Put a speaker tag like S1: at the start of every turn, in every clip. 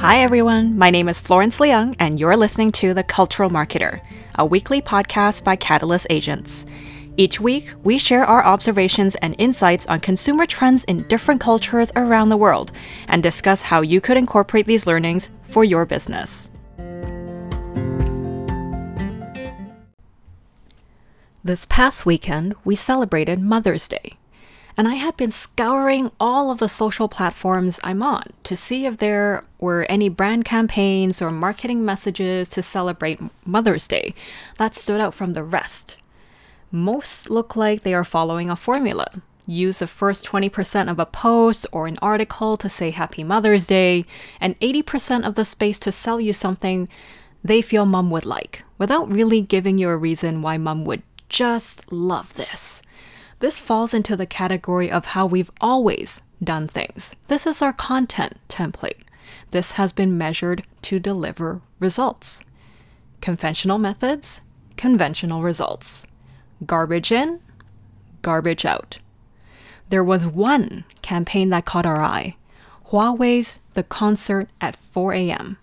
S1: Hi, everyone. My name is Florence Leung, and you're listening to The Cultural Marketer, a weekly podcast by Catalyst Agents. Each week, we share our observations and insights on consumer trends in different cultures around the world and discuss how you could incorporate these learnings for your business. This past weekend, we celebrated Mother's Day and I had been scouring all of the social platforms I'm on to see if there were any brand campaigns or marketing messages to celebrate Mother's Day that stood out from the rest. Most look like they are following a formula. Use the first 20% of a post or an article to say Happy Mother's Day, and 80% of the space to sell you something they feel mom would like, without really giving you a reason why mom would just love this. This falls into the category of how we've always done things. This is our content template. This has been measured to deliver results. Conventional methods, conventional results. Garbage in, garbage out. There was one campaign that caught our eye Huawei's The Concert at 4 a.m.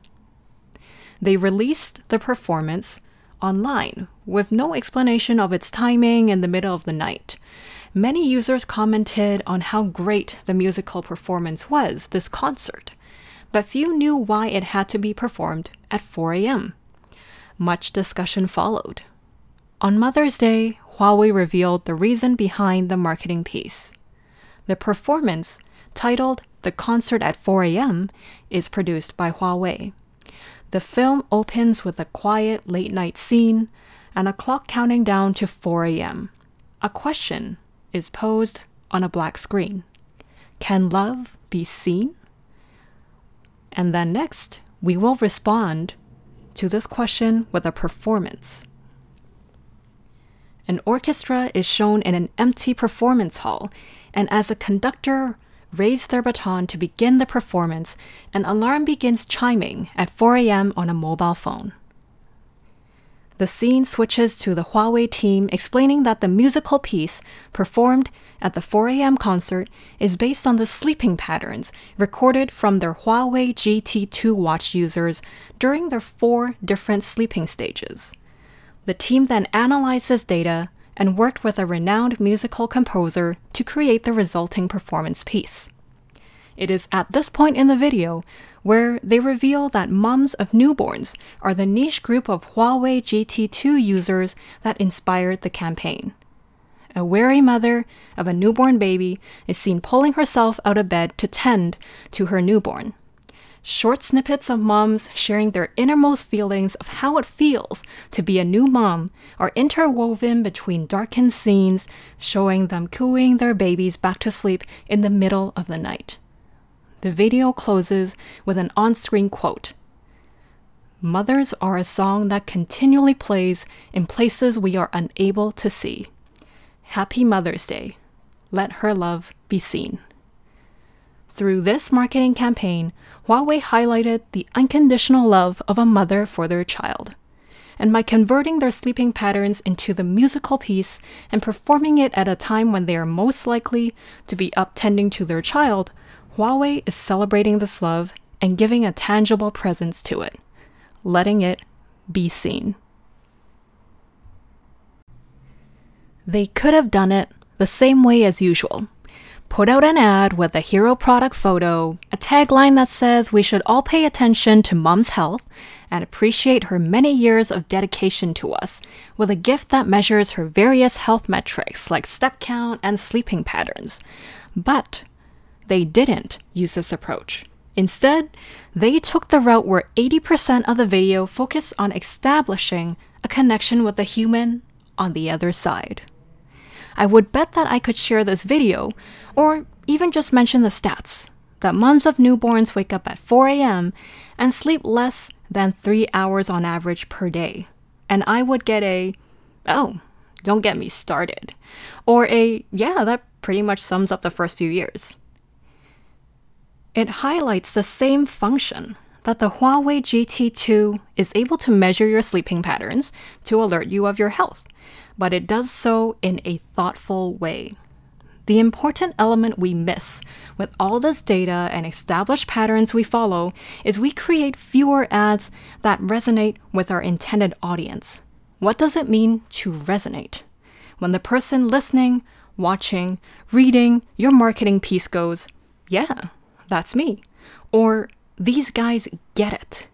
S1: They released the performance online with no explanation of its timing in the middle of the night. Many users commented on how great the musical performance was this concert, but few knew why it had to be performed at 4 a.m. Much discussion followed. On Mother's Day, Huawei revealed the reason behind the marketing piece. The performance, titled The Concert at 4 a.m., is produced by Huawei. The film opens with a quiet late night scene and a clock counting down to 4 a.m. A question is posed on a black screen Can love be seen? And then next, we will respond to this question with a performance. An orchestra is shown in an empty performance hall, and as a conductor raise their baton to begin the performance, an alarm begins chiming at 4 a.m. on a mobile phone. The scene switches to the Huawei team explaining that the musical piece performed at the 4 a.m. concert is based on the sleeping patterns recorded from their Huawei GT2 watch users during their four different sleeping stages. The team then analyzed this data and worked with a renowned musical composer to create the resulting performance piece. It is at this point in the video where they reveal that moms of newborns are the niche group of Huawei GT2 users that inspired the campaign. A weary mother of a newborn baby is seen pulling herself out of bed to tend to her newborn short snippets of moms sharing their innermost feelings of how it feels to be a new mom are interwoven between darkened scenes showing them cooing their babies back to sleep in the middle of the night. The video closes with an on screen quote Mothers are a song that continually plays in places we are unable to see. Happy Mother's Day. Let her love be seen. Through this marketing campaign, Huawei highlighted the unconditional love of a mother for their child. And by converting their sleeping patterns into the musical piece and performing it at a time when they are most likely to be up tending to their child, Huawei is celebrating this love and giving a tangible presence to it, letting it be seen. They could have done it the same way as usual put out an ad with a hero product photo, a tagline that says we should all pay attention to mom's health and appreciate her many years of dedication to us, with a gift that measures her various health metrics like step count and sleeping patterns. But they didn't use this approach. Instead, they took the route where 80% of the video focused on establishing a connection with the human on the other side. I would bet that I could share this video, or even just mention the stats that moms of newborns wake up at 4 a.m. and sleep less than three hours on average per day. And I would get a, oh, don't get me started. Or a, yeah, that pretty much sums up the first few years. It highlights the same function that the Huawei GT2 is able to measure your sleeping patterns to alert you of your health but it does so in a thoughtful way. the important element we miss with all this data and established patterns we follow is we create fewer ads that resonate with our intended audience. What does it mean to resonate? When the person listening, watching, reading your marketing piece goes, Yeah, that's me. Or these guys get it.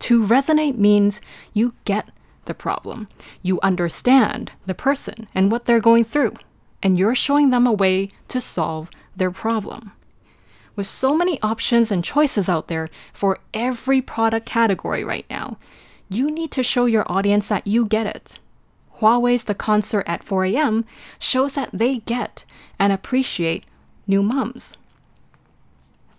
S1: To resonate means you get the problem. You understand the person and what they're going through, and you're showing them a way to solve their problem. With so many options and choices out there for every product category right now, you need to show your audience that you get it. Huawei's The Concert at 4 a.m. shows that they get and appreciate new moms.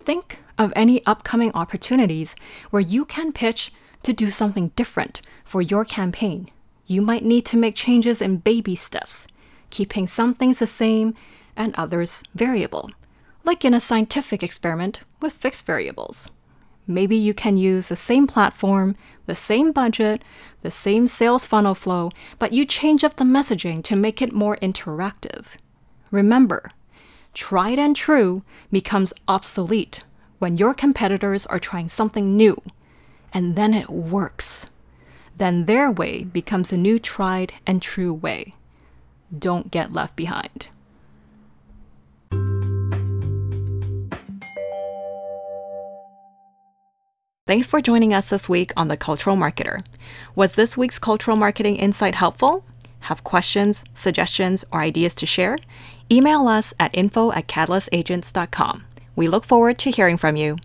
S1: Think of any upcoming opportunities where you can pitch to do something different for your campaign. You might need to make changes in baby steps, keeping some things the same and others variable, like in a scientific experiment with fixed variables. Maybe you can use the same platform, the same budget, the same sales funnel flow, but you change up the messaging to make it more interactive. Remember, tried and true becomes obsolete when your competitors are trying something new, and then it works. Then their way becomes a new tried and true way. Don't get left behind. Thanks for joining us this week on The Cultural Marketer. Was this week's cultural marketing insight helpful? Have questions, suggestions, or ideas to share? Email us at info at catalystagents.com. We look forward to hearing from you.